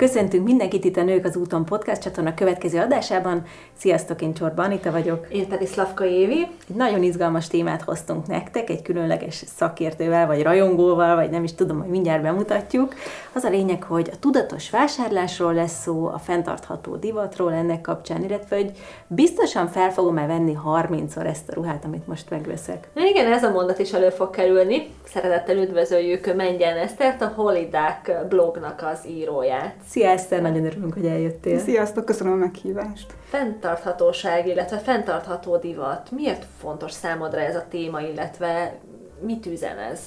Köszöntünk mindenkit itt a Nők az úton podcast csatorna következő adásában. Sziasztok, én Csorba Anita vagyok. Én pedig Szlavka Évi. Egy nagyon izgalmas témát hoztunk nektek, egy különleges szakértővel, vagy rajongóval, vagy nem is tudom, hogy mindjárt bemutatjuk. Az a lényeg, hogy a tudatos vásárlásról lesz szó, a fenntartható divatról ennek kapcsán, illetve hogy biztosan fel fogom-e venni 30-szor ezt a ruhát, amit most megveszek. Na igen, ez a mondat is elő fog kerülni. Szeretettel üdvözöljük Mengyen Esztert, a Holidák blognak az íróját. Szia Eszter, nagyon örülünk, hogy eljöttél. Sziasztok, köszönöm a meghívást. Fenntarthatóság, illetve fenntartható divat. Miért fontos számodra ez a téma, illetve mit üzen ez?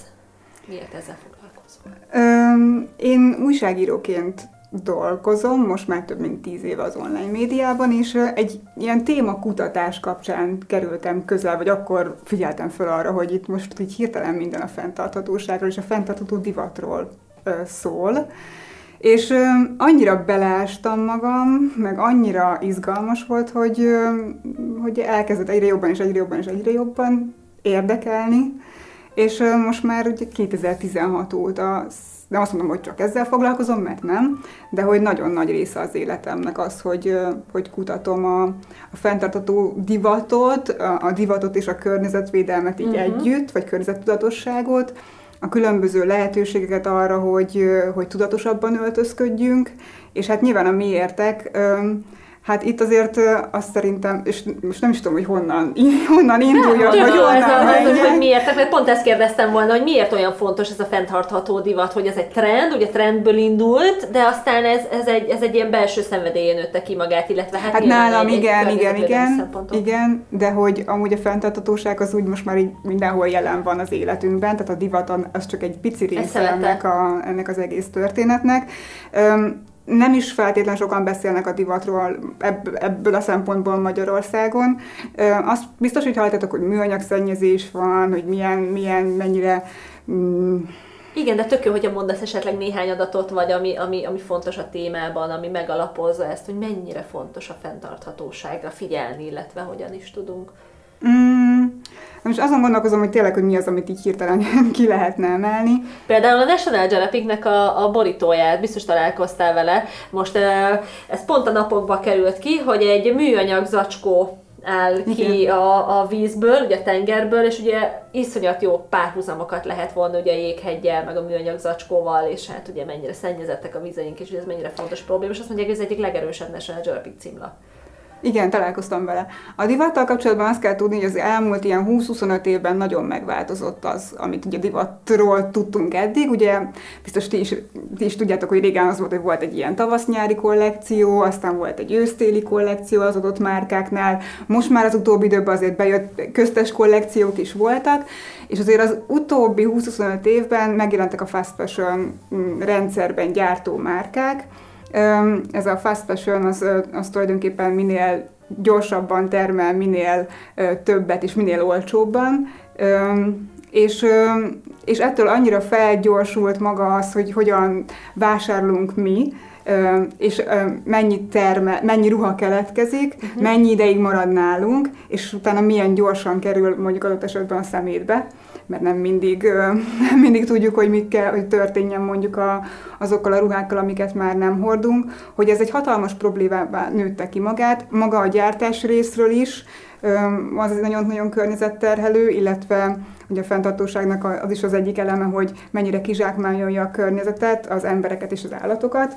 Miért ezzel foglalkozol? Én újságíróként dolgozom, most már több mint tíz éve az online médiában, és egy ilyen témakutatás kapcsán kerültem közel, vagy akkor figyeltem fel arra, hogy itt most így hirtelen minden a fenntarthatóságról és a fenntartható divatról szól. És ö, annyira beleástam magam, meg annyira izgalmas volt, hogy, ö, hogy elkezdett egyre jobban és egyre jobban és egyre jobban érdekelni. És ö, most már ugye 2016 óta de azt mondom, hogy csak ezzel foglalkozom, mert nem, de hogy nagyon nagy része az életemnek az, hogy, hogy kutatom a, a fenntartató divatot, a, a divatot és a környezetvédelmet így uh-huh. együtt, vagy környezettudatosságot, a különböző lehetőségeket arra, hogy, hogy tudatosabban öltözködjünk, és hát nyilván a miértek Hát itt azért azt szerintem, és most nem is tudom, hogy honnan, honnan induljon, vagy honnan ez a, ez, hogy miért, mert pont ezt kérdeztem volna, hogy miért olyan fontos ez a fenntartható divat, hogy ez egy trend, ugye trendből indult, de aztán ez, ez, egy, ez egy ilyen belső szenvedélyen nőtte ki magát, illetve hát, hát nálam egy, igen, egy igen, igen, igen, de hogy amúgy a fenntarthatóság az úgy most már így mindenhol jelen van az életünkben, tehát a divat az csak egy pici része ennek, a, ennek az egész történetnek. Um, nem is feltétlenül sokan beszélnek a divatról ebből a szempontból Magyarországon. Azt biztos, hogy hallottatok, hogy műanyag szennyezés van, hogy milyen, milyen mennyire mm, igen, de tök jó, hogyha mondasz esetleg néhány adatot, vagy ami, ami, ami fontos a témában, ami megalapozza ezt, hogy mennyire fontos a fenntarthatóságra figyelni, illetve hogyan is tudunk. Mm, most azon gondolkozom, hogy tényleg, hogy mi az, amit így hirtelen ki lehetne emelni. Például a National Geographic-nek a, a borítóját, biztos találkoztál vele. Most ez pont a napokba került ki, hogy egy műanyag zacskó áll ki a, a vízből, ugye a tengerből, és ugye iszonyat jó párhuzamokat lehet volna ugye a jéghegyel, meg a műanyag zacskóval, és hát ugye mennyire szennyezettek a vizeink, és ez mennyire fontos probléma, és azt mondják, hogy ez egyik legerősebb National Geographic címlap. Igen, találkoztam vele. A divattal kapcsolatban azt kell tudni, hogy az elmúlt ilyen 20-25 évben nagyon megváltozott az, amit ugye divatról tudtunk eddig. Ugye biztos ti is, ti is tudjátok, hogy régen az volt, hogy volt egy ilyen tavasz-nyári kollekció, aztán volt egy ősztéli kollekció az adott márkáknál. Most már az utóbbi időben azért bejött köztes kollekciók is voltak, és azért az utóbbi 20-25 évben megjelentek a fast fashion mm, rendszerben gyártó márkák, ez a fast fashion az, az tulajdonképpen minél gyorsabban termel, minél többet és minél olcsóbban, és, és ettől annyira felgyorsult maga az, hogy hogyan vásárlunk mi, és mennyi, terme, mennyi ruha keletkezik, uh-huh. mennyi ideig marad nálunk, és utána milyen gyorsan kerül mondjuk adott esetben a szemétbe mert nem mindig, nem mindig tudjuk, hogy mit kell, hogy történjen mondjuk a, azokkal a ruhákkal, amiket már nem hordunk, hogy ez egy hatalmas problémává nőtte ki magát, maga a gyártás részről is, az nagyon-nagyon környezetterhelő, illetve hogy a fenntartóságnak az is az egyik eleme, hogy mennyire kizsákmányolja a környezetet, az embereket és az állatokat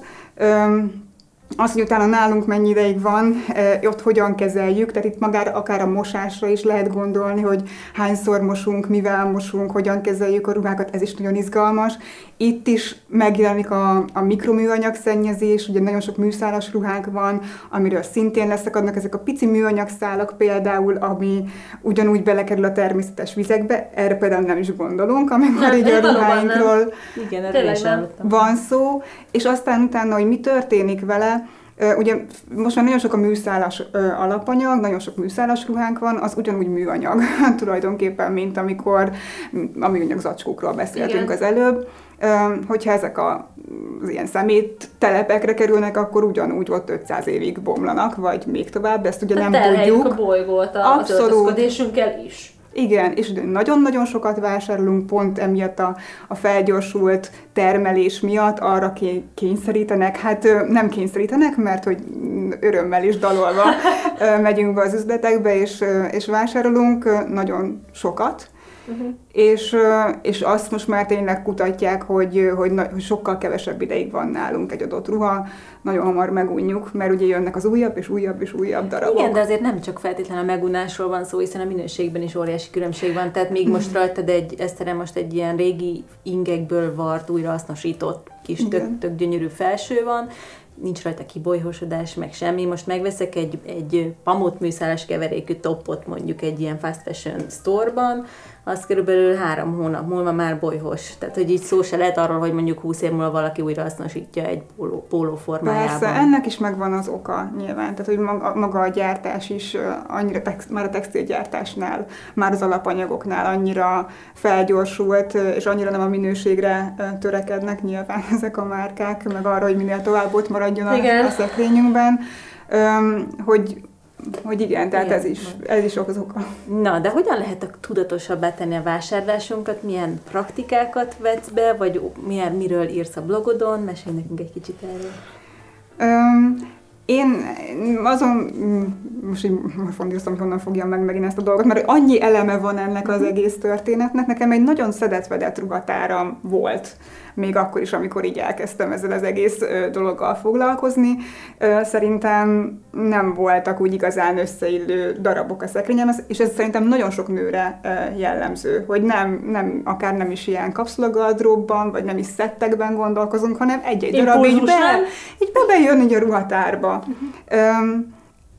az, hogy utána nálunk mennyi ideig van, ott hogyan kezeljük, tehát itt magára akár a mosásra is lehet gondolni, hogy hányszor mosunk, mivel mosunk, hogyan kezeljük a ruhákat, ez is nagyon izgalmas. Itt is megjelenik a, a mikroműanyag szennyezés, ugye nagyon sok műszálas ruhák van, amiről szintén leszakadnak ezek a pici műanyag szálak például, ami ugyanúgy belekerül a természetes vizekbe, erre például nem is gondolunk, amikor nem, így a ruháinkról Igen, van szó, és aztán utána, hogy mi történik vele, Ugye most már nagyon sok a műszálas alapanyag, nagyon sok műszálas ruhánk van, az ugyanúgy műanyag tulajdonképpen, mint amikor a műanyag zacskókról beszéltünk Igen. az előbb. Hogyha ezek a, az ilyen szemét telepekre kerülnek, akkor ugyanúgy ott 500 évig bomlanak, vagy még tovább, ezt ugye nem tudjuk. a bolygót a, Abszolút. is. Igen, és nagyon-nagyon sokat vásárolunk, pont emiatt a, a felgyorsult termelés miatt arra kényszerítenek, hát nem kényszerítenek, mert hogy örömmel is dalolva megyünk be az üzletekbe, és, és vásárolunk nagyon sokat, Uh-huh. És, és azt most már tényleg kutatják, hogy, hogy, hogy sokkal kevesebb ideig van nálunk egy adott ruha, nagyon hamar megunjuk, mert ugye jönnek az újabb és újabb és újabb darabok. Igen, de azért nem csak feltétlenül a megunásról van szó, hiszen a minőségben is óriási különbség van. Tehát még most rajtad egy, Eszterem most egy ilyen régi ingekből vart, újrahasznosított kis tök, tök gyönyörű felső van, nincs rajta kibolyhosodás, meg semmi. Most megveszek egy, egy pamut műszálas keverékű topot mondjuk egy ilyen fast fashion storeban, az körülbelül három hónap múlva már bolyhos. Tehát, hogy így szó se lehet arról, hogy mondjuk 20 év múlva valaki újra hasznosítja egy póló, póló formájában. Persze, ennek is megvan az oka nyilván. Tehát, hogy maga, maga a gyártás is annyira, tex, már a textilgyártásnál, már az alapanyagoknál annyira felgyorsult, és annyira nem a minőségre törekednek nyilván ezek a márkák, meg arra, hogy minél tovább ott maradjon a, a szekrényünkben, hogy hogy igen, tehát igen. ez is, ez is az oka. Na, de hogyan lehet tudatosabbá tenni a vásárlásunkat? Milyen praktikákat vetsz be, vagy milyen, miről írsz a blogodon? Mesélj nekünk egy kicsit erről. Um, én azon, most így fondíroztam, hogy honnan fogjam meg megint ezt a dolgot, mert annyi eleme van ennek az mhm. egész történetnek. Nekem egy nagyon szedetvedett ruhatáram volt még akkor is, amikor így elkezdtem ezzel az egész dologgal foglalkozni. Szerintem nem voltak úgy igazán összeillő darabok a szekrényem, és ez szerintem nagyon sok nőre jellemző, hogy nem, nem akár nem is ilyen kapszulagardróbban, vagy nem is szettekben gondolkozunk, hanem egy-egy darab így, be, így be bejön így a ruhatárba. Uh-huh.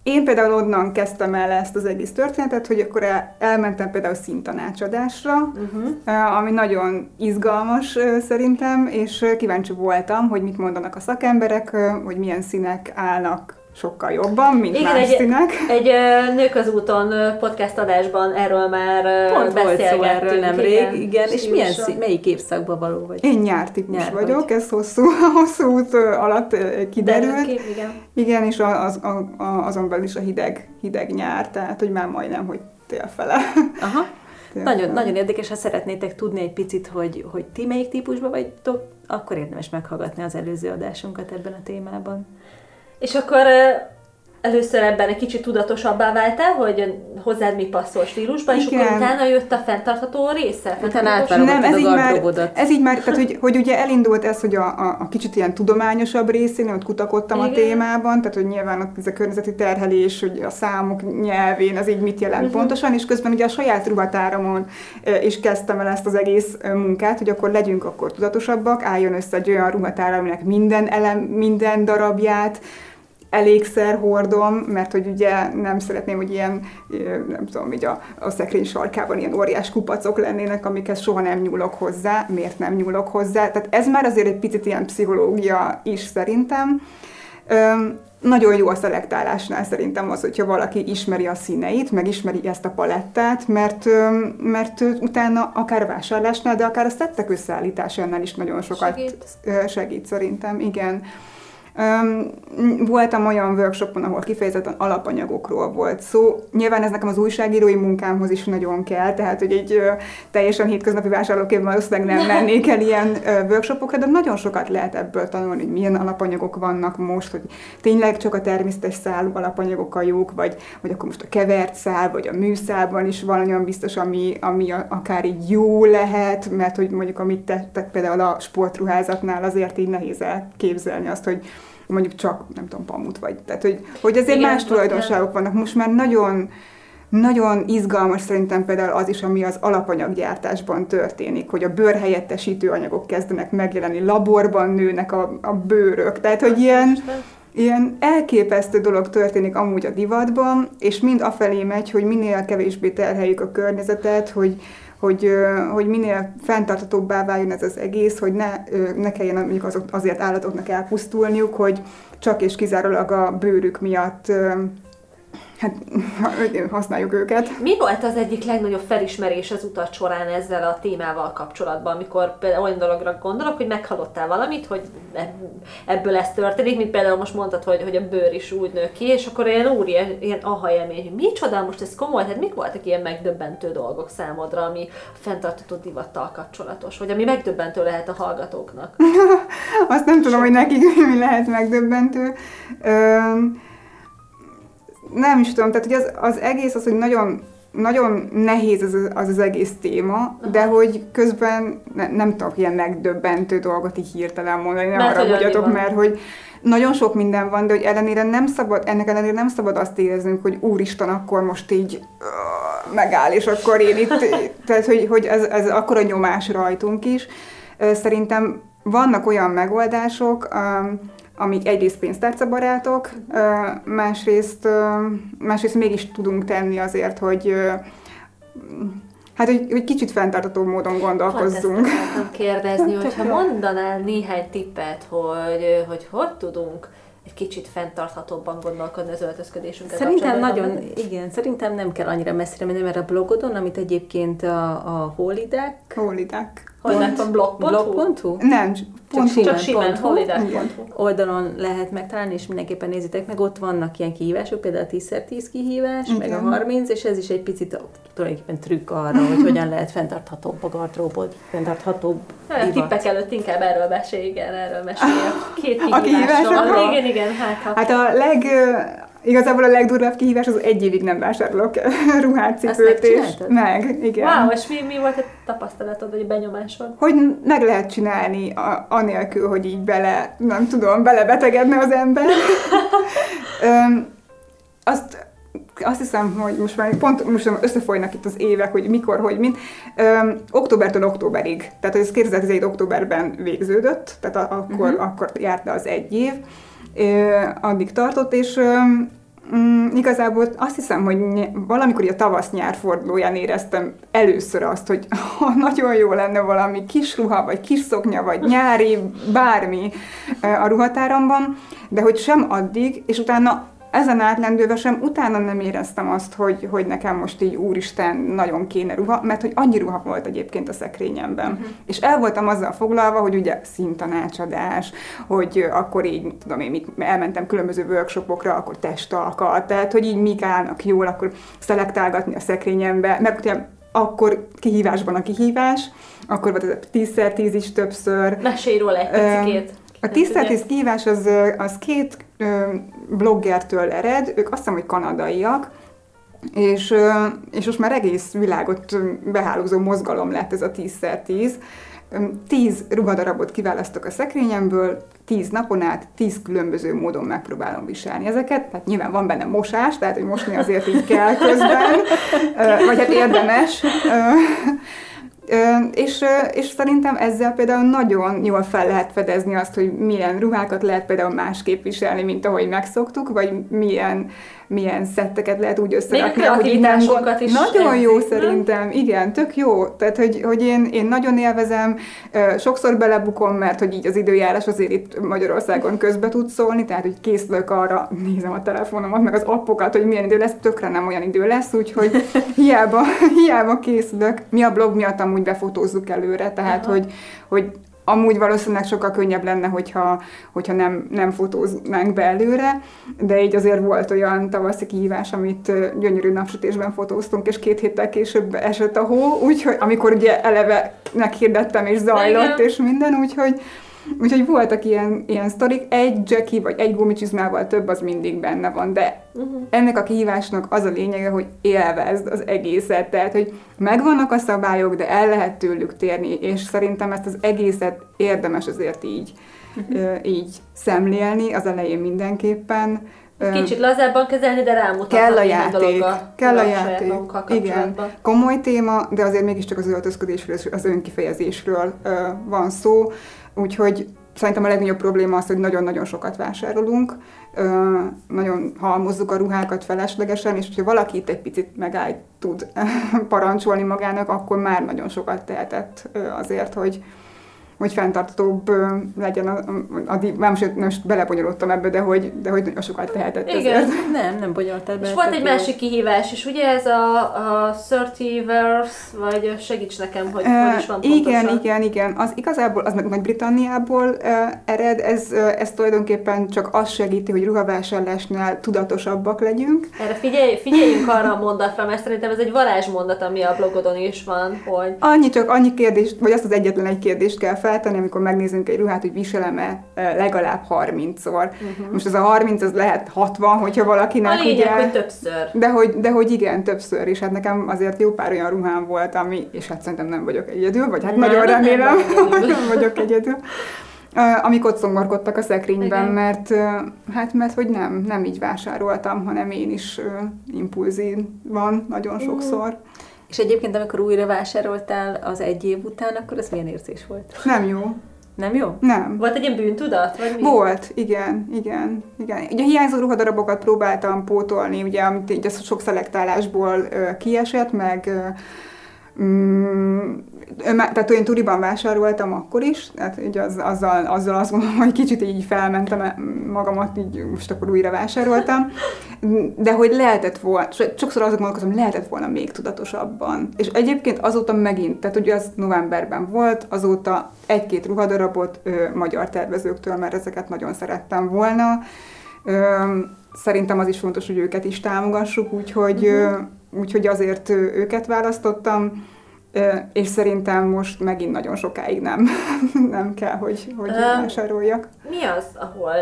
Én például onnan kezdtem el ezt az egész történetet, hogy akkor el, elmentem például színtanácsadásra, uh-huh. ami nagyon izgalmas szerintem, és kíváncsi voltam, hogy mit mondanak a szakemberek, hogy milyen színek állnak sokkal jobban, mint Igen, más egy, színek. Egy Nők az úton podcast adásban erről már Pont beszélgettünk. Volt szó erről nemrég, igen, igen. és milyen szín, melyik évszakban való vagy? Én nyártípus Nyár vagyok, vagy. ez hosszú, hosszú út alatt kiderült. Kép, igen. igen, és az, az, azon belül is a hideg, hideg nyár, tehát hogy már majdnem, hogy télfele. Aha. Nagyon, nagyon érdekes, ha szeretnétek tudni egy picit, hogy, hogy ti melyik típusban vagytok, akkor érdemes meghallgatni az előző adásunkat ebben a témában. És akkor először ebben egy kicsit tudatosabbá váltál, hogy hozzád mi passzol stílusban, és akkor utána jött a fenntartható része? Utána Nem, ez így, már, ez így már, tehát hogy, hogy ugye elindult ez, hogy a, a, a kicsit ilyen tudományosabb részén, ott kutakodtam Igen. a témában, tehát hogy nyilván ott ez a környezeti terhelés, hogy a számok nyelvén, ez így mit jelent uh-huh. pontosan, és közben ugye a saját ruhatáramon is kezdtem el ezt az egész munkát, hogy akkor legyünk akkor tudatosabbak, álljon össze egy olyan ruhatár, aminek minden elem, minden darabját, elégszer hordom, mert hogy ugye nem szeretném, hogy ilyen, nem tudom, így a, a szekrény sarkában ilyen óriás kupacok lennének, amikhez soha nem nyúlok hozzá. Miért nem nyúlok hozzá? Tehát ez már azért egy picit ilyen pszichológia is szerintem. Üm, nagyon jó a szelektálásnál szerintem az, hogyha valaki ismeri a színeit, meg ismeri ezt a palettát, mert, mert utána akár vásárlásnál, de akár a szettek összeállításánál is nagyon sokat segít, segít szerintem, igen. Voltam olyan workshopon, ahol kifejezetten alapanyagokról volt szó. Nyilván ez nekem az újságírói munkámhoz is nagyon kell, tehát hogy egy teljesen hétköznapi vásárlóképben valószínűleg nem mennék el ilyen workshopokra, de nagyon sokat lehet ebből tanulni, hogy milyen alapanyagok vannak most, hogy tényleg csak a természetes szálú alapanyagok a jók, vagy, vagy akkor most a kevert szál, vagy a műszálban is van olyan biztos, ami, ami akár így jó lehet, mert hogy mondjuk amit tettek például a sportruházatnál azért így nehéz elképzelni azt, hogy mondjuk csak, nem tudom, pamut vagy. Tehát, hogy, hogy azért Igen, más tulajdonságok vannak. Most már nagyon, nagyon izgalmas szerintem például az is, ami az alapanyaggyártásban történik, hogy a bőr helyettesítő anyagok kezdenek megjelenni, laborban nőnek a, a bőrök. Tehát, hogy ilyen, ilyen elképesztő dolog történik amúgy a divatban, és mind afelé megy, hogy minél kevésbé terheljük a környezetet, hogy, hogy, hogy minél fenntartatóbbá váljon ez az egész, hogy ne, ne kelljen mondjuk azok, azért állatoknak elpusztulniuk, hogy csak és kizárólag a bőrük miatt hát használjuk őket. Mi volt az egyik legnagyobb felismerés az utat során ezzel a témával kapcsolatban, amikor például olyan dologra gondolok, hogy meghallottál valamit, hogy ebből ez történik, mint például most mondtad, hogy, hogy a bőr is úgy nő ki, és akkor ilyen úri, ilyen aha élmény, hogy micsoda, most ez komoly, hát mik voltak ilyen megdöbbentő dolgok számodra, ami fenntartató divattal kapcsolatos, vagy ami megdöbbentő lehet a hallgatóknak? Azt nem tudom, hogy nekik mi lehet megdöbbentő. Üm, nem is tudom, tehát hogy az, az egész az, hogy nagyon nagyon nehéz az az, az egész téma, de hogy közben ne, nem tudok ilyen megdöbbentő dolgot így hirtelen mondani, ne haragudjatok, mert hogy nagyon sok minden van, de hogy ellenére nem szabad, ennek ellenére nem szabad azt éreznünk, hogy úristen, akkor most így uh, megáll, és akkor én itt, tehát hogy, hogy ez, ez akkora nyomás rajtunk is. Szerintem vannak olyan megoldások, um, amik egyrészt pénztárcabarátok, másrészt, másrészt mégis tudunk tenni azért, hogy Hát, hogy, hogy kicsit fenntartató módon gondolkozzunk. Pont kérdezni, hogyha mondanál néhány tippet, hogy, hogy hogy tudunk egy kicsit fenntarthatóbban gondolkodni az öltözködésünkkel Szerintem nagyon, igen, szerintem nem kell annyira messzire menni, mert a blogodon, amit egyébként a, a Holidek... Holidek. Holidek blog.hu? blog.hu? Nem, Pont csak, csak simán, oldalon lehet megtalálni, és mindenképpen nézzétek meg, ott vannak ilyen kihívások, például a 10x10 kihívás, Igen. meg a 30, és ez is egy picit tulajdonképpen trükk arra, hogy hogyan lehet fenntarthatóbb a gardróbot, fenntarthatóbb A tippek előtt inkább erről mesélj, igen, erről mesélj. Két kihívásról. Igen, igen, hát. Hát a leg, Igazából a legdurvább kihívás az egy évig nem vásárolok ruhát, cipőt, és meg, igen. Wow, és mi, mi volt a tapasztalatod, vagy a benyomásod? Hogy meg lehet csinálni a, anélkül, hogy így bele, nem tudom, belebetegedne az ember. Öm, azt, azt hiszem, hogy most már pont most összefolynak itt az évek, hogy mikor, hogy mint. Öm, októbertől októberig, tehát ez 2017 októberben végződött, tehát akkor, uh-huh. akkor járt le az egy év, addig tartott, és Mm, igazából azt hiszem, hogy valamikor a tavasz-nyár fordulóján éreztem először azt, hogy nagyon jó lenne valami kis ruha, vagy kis szoknya, vagy nyári, bármi a ruhatáramban, de hogy sem addig, és utána ezen átlendülve sem utána nem éreztem azt, hogy, hogy nekem most így úristen nagyon kéne ruha, mert hogy annyi ruha volt egyébként a szekrényemben. Uh-huh. És el voltam azzal foglalva, hogy ugye színtanácsadás, hogy akkor így, tudom én, mit, elmentem különböző workshopokra, akkor testalkat, tehát hogy így mik állnak jól, akkor szelektálgatni a szekrényembe, meg ugye akkor kihívásban a kihívás, akkor volt ez a 10x10 is többször. Mesélj róla egy picit. A 10 x kihívás az, az két bloggertől ered, ők azt hiszem, hogy kanadaiak, és, és most már egész világot behálózó mozgalom lett ez a 10x10. Tíz ruhadarabot kiválasztok a szekrényemből, tíz napon át, tíz különböző módon megpróbálom viselni ezeket. Tehát nyilván van benne mosás, tehát hogy mosni azért így kell közben, vagy hát érdemes. És, és szerintem ezzel például nagyon jól fel lehet fedezni azt, hogy milyen ruhákat lehet például másképp viselni, mint ahogy megszoktuk, vagy milyen milyen szetteket lehet úgy összerakni, ahogy nem gond... is Nagyon jó nem? szerintem, igen, tök jó. Tehát, hogy, hogy én, én nagyon élvezem, sokszor belebukom, mert hogy így az időjárás azért itt Magyarországon közbe tud szólni, tehát hogy készülök arra, nézem a telefonomat, meg az appokat, hogy milyen idő lesz, tökre nem olyan idő lesz, úgyhogy hiába, hiába készülök. Mi a blog miatt amúgy befotózzuk előre, tehát Aha. hogy, hogy amúgy valószínűleg sokkal könnyebb lenne, hogyha, hogyha nem, nem fotóznánk be előre, de így azért volt olyan tavaszi kihívás, amit gyönyörű napsütésben fotóztunk, és két héttel később esett a hó, úgyhogy amikor ugye eleve meghirdettem, és zajlott, és minden, úgyhogy Úgyhogy voltak ilyen, ilyen sztorik, egy Jackie vagy egy gumicsizmával több az mindig benne van, de uh-huh. ennek a kihívásnak az a lényege, hogy élvezd az egészet, tehát hogy megvannak a szabályok, de el lehet tőlük térni, és szerintem ezt az egészet érdemes azért így, uh-huh. így szemlélni, az elején mindenképpen. Kicsit lazábban kezelni, de rámutatni kell a játék, a kell a játék, igen, komoly téma, de azért mégiscsak az öltözködésről, az önkifejezésről van szó, Úgyhogy szerintem a legnagyobb probléma az, hogy nagyon-nagyon sokat vásárolunk, nagyon halmozzuk a ruhákat feleslegesen, és hogyha valaki itt egy picit megáll, tud parancsolni magának, akkor már nagyon sokat tehetett azért, hogy, hogy fenntartatóbb legyen a, a, a nem most, most belebonyolódtam ebbe, de hogy, de hogy nagyon sokat tehetett Igen. ezért. Nem, nem bonyolultál be. És volt egy jó. másik kihívás is, ugye ez a, a 30 verse, vagy segíts nekem, hogy hogy is van Uh, igen, pontosan. igen, igen. Az igazából, az meg Nagy-Britanniából uh, ered, ez, uh, ez tulajdonképpen csak azt segíti, hogy ruhavásárlásnál tudatosabbak legyünk. Erre figyelj, figyeljünk arra a mondatra, mert szerintem ez egy varázsmondat, ami a blogodon is van, hogy Annyi csak annyi kérdést, vagy azt az egyetlen egy kérdést kell feltenni, amikor megnézünk egy ruhát, hogy viselem-e uh, legalább 30-szor. Uh-huh. Most ez a 30, az lehet 60, hogyha valakinek a lényeg, ugye... hogy többször. De hogy, de hogy igen, többször is. Hát nekem azért jó pár olyan ruhám volt, ami, és hát szerintem nem vagyok egyedül, vagy hát Nem, nagyon nem remélem, vagy egyedül. hogy nem vagyok egyedül. Amik ott szomorkodtak a szekrényben, Igen. mert hát mert hogy nem, nem így vásároltam, hanem én is impulzív van nagyon sokszor. És egyébként, amikor újra vásároltál az egy év után, akkor ez milyen érzés volt? Nem jó. Nem jó? Nem. Volt egy ilyen bűntudat? Vagy mi? Volt, igen, igen, igen. Ugye a hiányzó ruhadarabokat próbáltam pótolni, ugye, amit így a sok szelektálásból ö, kiesett, meg ö, mm, tehát én turiban vásároltam akkor is, tehát így az, azzal, azzal azt gondolom, hogy kicsit így felmentem e- magamat, így most akkor újra vásároltam, de hogy lehetett volna, so- sokszor azok gondolkozom, lehetett volna még tudatosabban. És egyébként azóta megint, tehát ugye az novemberben volt, azóta egy-két ruhadarabot ö, magyar tervezőktől, mert ezeket nagyon szerettem volna. Ö, szerintem az is fontos, hogy őket is támogassuk, úgyhogy, uh-huh. Úgyhogy azért őket választottam. És szerintem most megint nagyon sokáig nem, nem kell, hogy, hogy vásároljak. Mi az, ahol,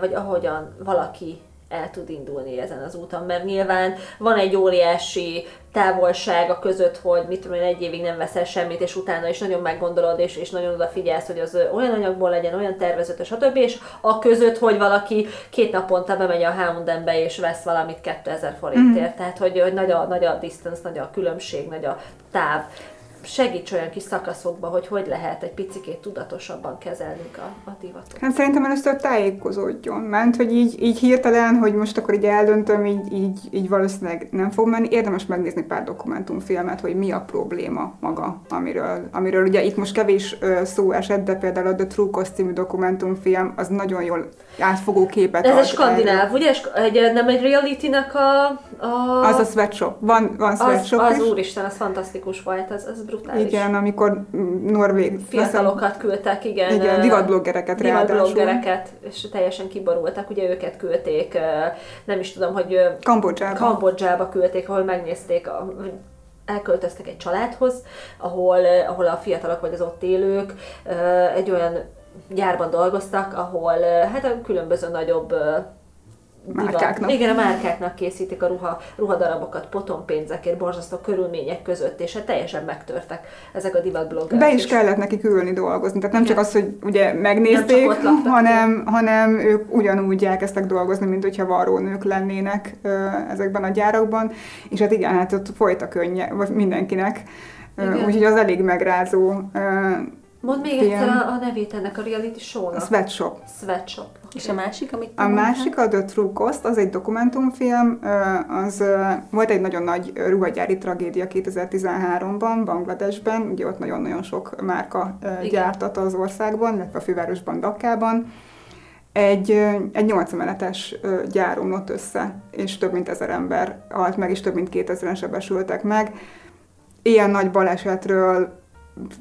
vagy ahogyan valaki el tud indulni ezen az úton, mert nyilván van egy óriási távolság a között, hogy mit tudom én, egy évig nem veszel semmit, és utána is nagyon meggondolod, és, és nagyon odafigyelsz, hogy az olyan anyagból legyen, olyan tervezett, stb. És a között, hogy valaki két naponta bemegy a H&M-be és vesz valamit 2000 forintért. Mm. Tehát, hogy, hogy nagy, a, nagy a distance, nagy a különbség, nagy a táv. Segíts olyan kis szakaszokba, hogy hogy lehet egy picikét tudatosabban kezelnünk a, a divatot. Hát szerintem először tájékozódjon, mert hogy így, így hirtelen, hogy most akkor így eldöntöm, így, így, így valószínűleg nem fog menni. Érdemes megnézni pár dokumentumfilmet, hogy mi a probléma maga, amiről, amiről ugye itt most kevés szó esett, de például a The True Cost című dokumentumfilm, az nagyon jól átfogó képet De ez egy skandináv, ugye? Egy, nem egy reality-nek a... a... Az a sweatshop. Van, van az, sweatshop az is. úristen, az fantasztikus volt, az, az brutális. Igen, amikor Norvég... Fiatalokat küldtek, igen. Igen, ö, divatbloggereket divatbloggereket, és teljesen kiborultak, ugye őket küldték, ö, nem is tudom, hogy Kambodzsába. Kambodzsába küldték, ahol megnézték, a, elköltöztek egy családhoz, ahol, eh, ahol a fiatalok vagy az ott élők eh, egy olyan gyárban dolgoztak, ahol hát a különböző nagyobb divat- Márkáknak. Igen, a márkáknak készítik a ruha, ruhadarabokat potonpénzekért, borzasztó körülmények között, és hát teljesen megtörtek ezek a divatbloggerek. Be is kellett nekik ülni dolgozni, tehát nem csak az, hogy ugye megnézték, hanem, hanem ők ugyanúgy elkezdtek dolgozni, mint hogyha varrónők lennének ezekben a gyárakban, és hát igen, hát ott folyt a könnye, vagy mindenkinek, úgyhogy az elég megrázó. Mondd még Film. egyszer a, a nevét ennek a reality a show-nak. sweatshop. Sweatshop. És a másik, amit A mondtál? másik, a The True Cost, az egy dokumentumfilm, az volt egy nagyon nagy ruhagyári tragédia 2013-ban, Bangladesben, ugye ott nagyon-nagyon sok márka Igen. gyártat az országban, illetve a fővárosban, Dakkában. Egy, egy 8 emeletes gyár omlott össze, és több mint ezer ember halt meg, és több mint 2000-en sebesültek meg. Ilyen nagy balesetről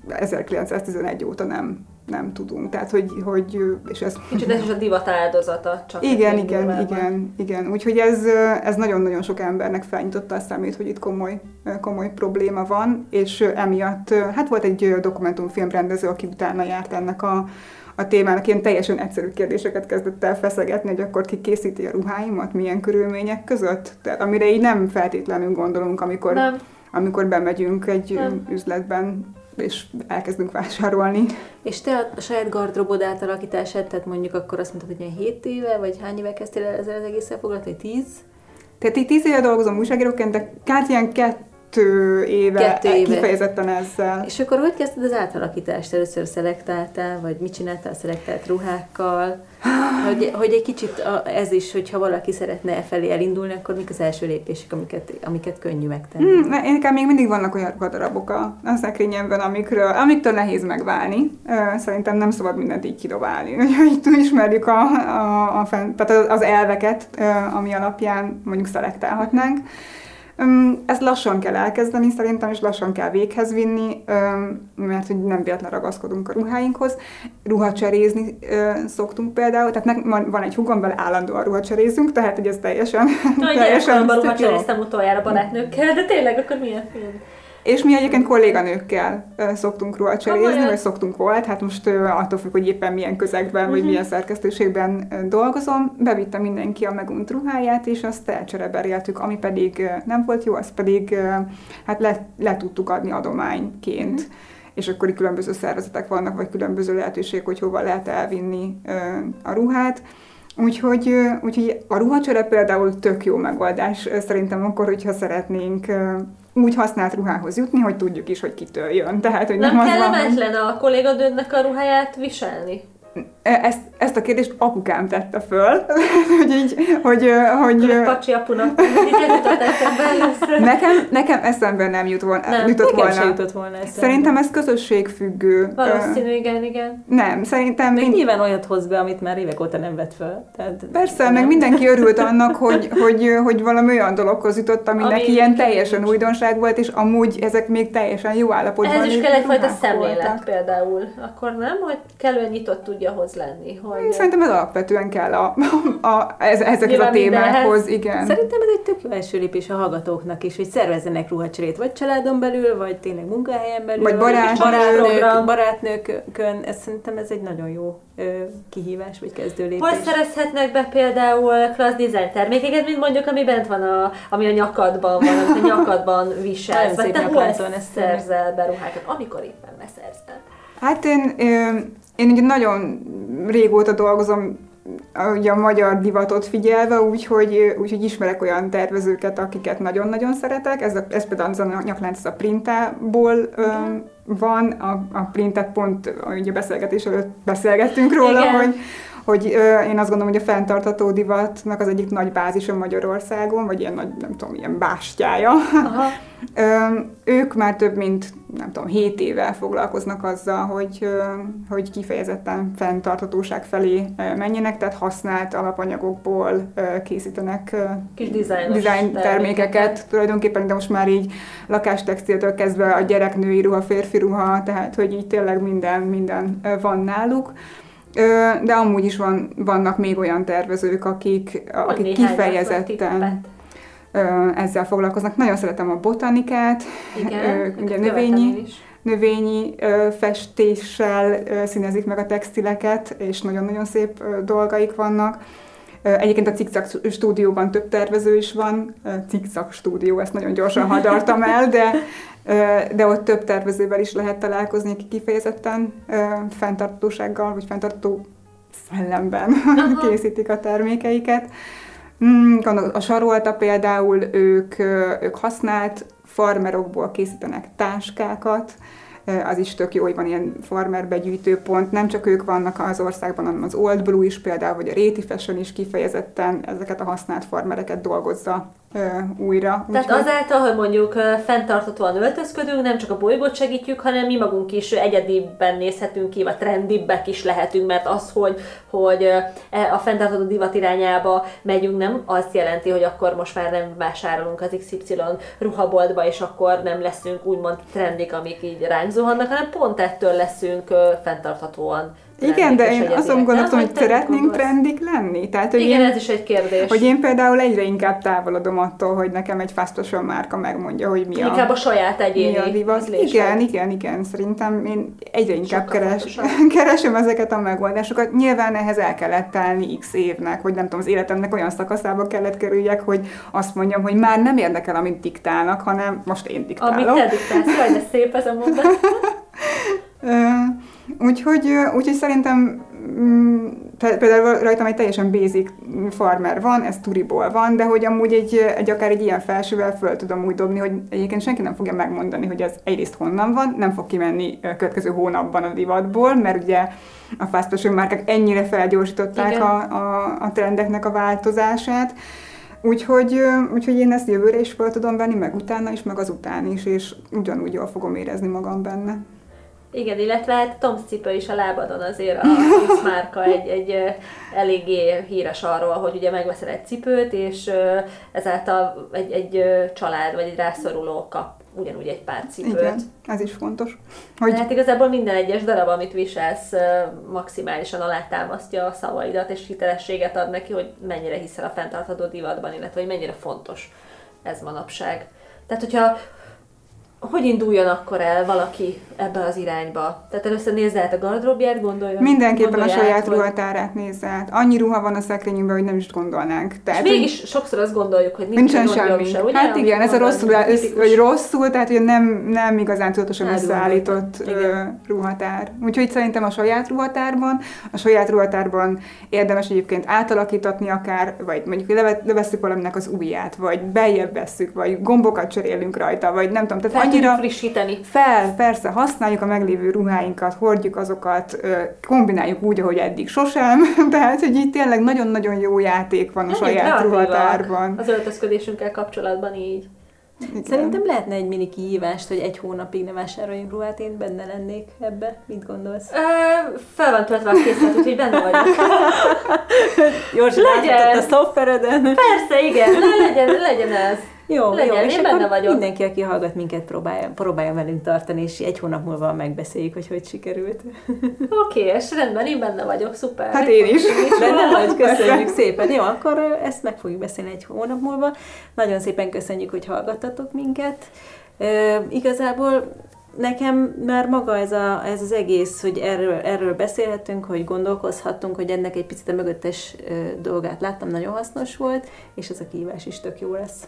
1911 óta nem, nem tudunk. Tehát, hogy, hogy és ez Kicsit ez is a divat áldozata. Csak igen, igen, igen, igen. Úgyhogy ez, ez nagyon-nagyon sok embernek felnyitotta a szemét, hogy itt komoly, komoly probléma van, és emiatt, hát volt egy dokumentumfilm rendező, aki utána járt ennek a, a témának, ilyen teljesen egyszerű kérdéseket kezdett el feszegetni, hogy akkor ki készíti a ruháimat, milyen körülmények között. Tehát amire így nem feltétlenül gondolunk, amikor, Nem. amikor bemegyünk egy Nem. üzletben, és elkezdünk vásárolni. És te a saját gardrobod átalakítását, tehát mondjuk akkor azt mondtad, hogy ilyen 7 éve, vagy hány éve kezdtél el ezzel az egésszel foglalkozni, vagy 10? Tehát így tíz éve dolgozom újságíróként, de kár ilyen kettő éve, Kettő éve. kifejezetten ezzel. És akkor hogy kezdted az átalakítást? Először szelektáltál, vagy mit csináltál szelektált ruhákkal? Hogy, hogy egy kicsit a, ez is, hogyha valaki szeretne e felé elindulni, akkor mik az első lépések, amiket, amiket könnyű megtenni? Hmm, nekem még mindig vannak olyan ruhadarabok a, a szekrényemben, amikről, amiktől nehéz megválni. Szerintem nem szabad mindent így kidobálni. Úgyhogy ismerjük a, a, a fent, tehát az- elveket, ami alapján mondjuk szelektálhatnánk. Ezt lassan kell elkezdeni szerintem, és lassan kell véghez vinni, mert hogy nem véletlen ragaszkodunk a ruháinkhoz. Ruhacserézni szoktunk például, tehát nek- van- egy hugom, vele állandóan ruhacserézünk, tehát hogy ez teljesen, Na, teljesen ruhacseréztem utoljára barátnőkkel, de tényleg akkor milyen film? És mi egyébként kolléganőkkel szoktunk ruhacserézni, Komolyan? vagy szoktunk volt, hát most attól függ, hogy éppen milyen közegben, vagy Mhm. milyen szerkesztőségben dolgozom, bevitte mindenki a megunt ruháját, és azt elcsereberéltük, ami pedig nem volt jó, azt pedig hát le, le tudtuk adni adományként. Mhm. És akkor különböző szervezetek vannak, vagy különböző lehetőségek, hogy hova lehet elvinni a ruhát. Úgyhogy, úgyhogy a ruhacsere például tök jó megoldás szerintem akkor, hogyha szeretnénk úgy használt ruhához jutni, hogy tudjuk is, hogy kitől jön. Tehát, hogy nem, Nem az van, hogy- kellemetlen a kollégadődnek a ruháját viselni? E- ezt, ezt a kérdést apukám tette föl, hogy így, hogy, hogy pacsi apunak nekem, nekem eszembe nem jut volna, Nem, jutott volna. se jutott volna eszembe. Szerintem ez közösségfüggő. Valószínű, igen, igen. Nem, szerintem Meg mind- nyilván olyat hoz be, amit már évek óta nem vett fel. Tehát, Persze, nem. meg mindenki örült annak, hogy, hogy, hogy valami olyan dologhoz jutott, ami, Ami ilyen teljesen nincs. újdonság volt, és amúgy ezek még teljesen jó állapotban Ehhez is kell egyfajta szemlélet voltak. például. Akkor nem, hogy kellően nyitott tudja hoz lenni. Hogy Szerintem ez alapvetően kell a, a, ez, ezekhez a témákhoz, mindenhez. igen. Szerintem ez egy tök jó első lépés a hallgatóknak is, hogy szervezzenek ruhacserét, vagy családon belül, vagy tényleg munkahelyen belül, Vagy barátnők. barátnők, barátnőkön. Ez szerintem ez egy nagyon jó ö, kihívás, vagy kezdő lépés. Hol szerezhetnek be például klassz design termékeket, mint mondjuk, ami bent van, a, ami a nyakadban van, amit a nyakadban viselsz, Nagyon vagy szép te hol szerzel be ruhákat, amikor éppen beszerzted. Hát én, ö, én ugye nagyon régóta dolgozom ugye a magyar divatot figyelve, úgyhogy, úgyhogy ismerek olyan tervezőket, akiket nagyon-nagyon szeretek. Ez, a, ez például az a nyaklánc ez a Printából van, a, a Printet pont ugye a beszélgetés előtt beszélgettünk róla, Igen. hogy hogy ö, én azt gondolom, hogy a fenntartató divatnak az egyik nagy bázisa Magyarországon, vagy ilyen nagy, nem tudom, ilyen bástyája. Aha. Ö, ők már több mint, nem tudom, 7 éve foglalkoznak azzal, hogy, ö, hogy kifejezetten fenntartatóság felé menjenek, tehát használt alapanyagokból ö, készítenek ö, Kis dizájnos design termékeket tulajdonképpen, de most már így lakástextiltől kezdve a gyereknői ruha, férfi ruha, tehát hogy így tényleg minden, minden van náluk. De amúgy is van, vannak még olyan tervezők, akik, akik kifejezetten ezzel foglalkoznak. Nagyon szeretem a botanikát, Igen, ugye növényi, növényi festéssel színezik meg a textileket, és nagyon-nagyon szép dolgaik vannak. Egyébként a Cikcak stúdióban több tervező is van. Cikcak stúdió, ezt nagyon gyorsan hadartam el, de, de ott több tervezővel is lehet találkozni, akik kifejezetten fenntartósággal, vagy fenntartó szellemben Aha. készítik a termékeiket. Mm, a sarolta például, ők, ők használt farmerokból készítenek táskákat, az is tök jó, hogy van ilyen farmer begyűjtőpont. Nem csak ők vannak az országban, hanem az Old Blue is például, vagy a Réti Fashion is kifejezetten ezeket a használt farmereket dolgozza újra. Tehát Úgyhogy- azáltal, hogy mondjuk fenntartatóan öltözködünk, nem csak a bolygót segítjük, hanem mi magunk is egyedibben nézhetünk ki, vagy trendibbek is lehetünk, mert az, hogy, hogy e- a fenntartató divat irányába megyünk, nem azt jelenti, hogy akkor most már nem vásárolunk az XY ruhaboltba, és akkor nem leszünk úgymond trendik, amik így ránk zuhannak, hanem pont ettől leszünk fenntarthatóan Igen, de én azon Nem? gondolkodom, hogy Vagy szeretnénk gondolsz? trendik lenni. Tehát, hogy Igen, én, ez is egy kérdés. hogy én például egyre inkább távolodom attól, hogy nekem egy fast fashion márka megmondja, hogy mi a... Inkább a saját mi a egyéni divat. Igen, igen, igen. Szerintem én egyre inkább Sokkal keres, fontosabb. keresem ezeket a megoldásokat. Nyilván ehhez el kellett állni x évnek, hogy nem tudom, az életemnek olyan szakaszába kellett kerüljek, hogy azt mondjam, hogy már nem érdekel, amit diktálnak, hanem most én diktálok. Amit te diktálsz, jaj, de szép ez a mondat. Úgyhogy, úgyhogy szerintem mm, például rajtam egy teljesen basic farmer van, ez turiból van, de hogy amúgy egy, egy akár egy ilyen felsővel föl tudom úgy dobni, hogy egyébként senki nem fogja megmondani, hogy ez egyrészt honnan van, nem fog kimenni következő hónapban a divatból, mert ugye a fast fashion márkák ennyire felgyorsították a, a, a trendeknek a változását. Úgyhogy, úgyhogy én ezt jövőre is fel tudom venni, meg utána is, meg azután is, és ugyanúgy jól fogom érezni magam benne. Igen, illetve hát Tom's cipő is a lábadon azért a X márka egy, egy eléggé híres arról, hogy ugye megveszel egy cipőt, és ezáltal egy, egy család vagy egy rászoruló kap ugyanúgy egy pár cipőt. Igen, ez is fontos. Hogy... hát igazából minden egyes darab, amit viselsz, maximálisan alátámasztja a szavaidat, és hitelességet ad neki, hogy mennyire hiszel a fenntartható divatban, illetve hogy mennyire fontos ez manapság. Tehát, hogyha hogy induljon akkor el valaki ebbe az irányba? Tehát először nézze át a gardróbját, gondolja. Mindenképpen a saját át, ruhatárát nézze át. Annyi ruha van a szekrényünkben, hogy nem is gondolnánk. Tehát, és mégis hogy... sokszor azt gondoljuk, hogy nincs nincsen semmi. Se, ugye? Hát igen, ez a rosszul, ez, vagy rosszul, tehát hogy nem, nem igazán tudatosan összeállított ruhatár. Úgyhogy szerintem a saját ruhatárban, a saját ruhatárban érdemes egyébként átalakítatni akár, vagy mondjuk levesszük valaminek az ujját, vagy beljebb vesszük, vagy gombokat cserélünk rajta, vagy nem tudom. Tehát annyira frissíteni. Fel, persze, használjuk a meglévő ruháinkat, hordjuk azokat, kombináljuk úgy, ahogy eddig sosem, tehát, hogy itt tényleg nagyon-nagyon jó játék van a Elég saját ruhatárban. Az öltözködésünkkel kapcsolatban így. Igen. Szerintem lehetne egy mini kihívást, hogy egy hónapig ne vásároljunk ruhát, én benne lennék ebbe. Mit gondolsz? Ö, fel van töltve a készlet, úgyhogy benne vagyok. Jós, legyen. a szoftvereden. Persze, igen, legyen, legyen ez. Jó, Legyen, jó, és én benne vagyok. mindenki, aki hallgat minket, próbálja, próbálja velünk tartani, és egy hónap múlva megbeszéljük, hogy hogy sikerült. Oké, okay, és rendben, én benne vagyok, szuper. Hát én is. Benne vagy, köszönjük szépen. Jó, akkor ezt meg fogjuk beszélni egy hónap múlva. Nagyon szépen köszönjük, hogy hallgattatok minket. E, igazából nekem már maga ez, a, ez az egész, hogy erről, erről beszélhetünk, hogy gondolkozhatunk, hogy ennek egy picit a mögöttes dolgát láttam, nagyon hasznos volt, és ez a kívás is tök jó lesz.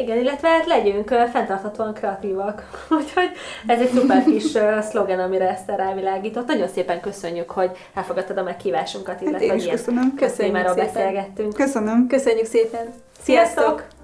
Igen, illetve hát legyünk fenntarthatóan kreatívak. Úgyhogy ez egy szuper kis szlogen, amire ezt rávilágított. Nagyon szépen köszönjük, hogy elfogadtad a meghívásunkat, illetve hát én is köszönöm. Köszönjük, már beszélgettünk. Köszönöm. Köszönjük szépen. Sziasztok! Sziasztok!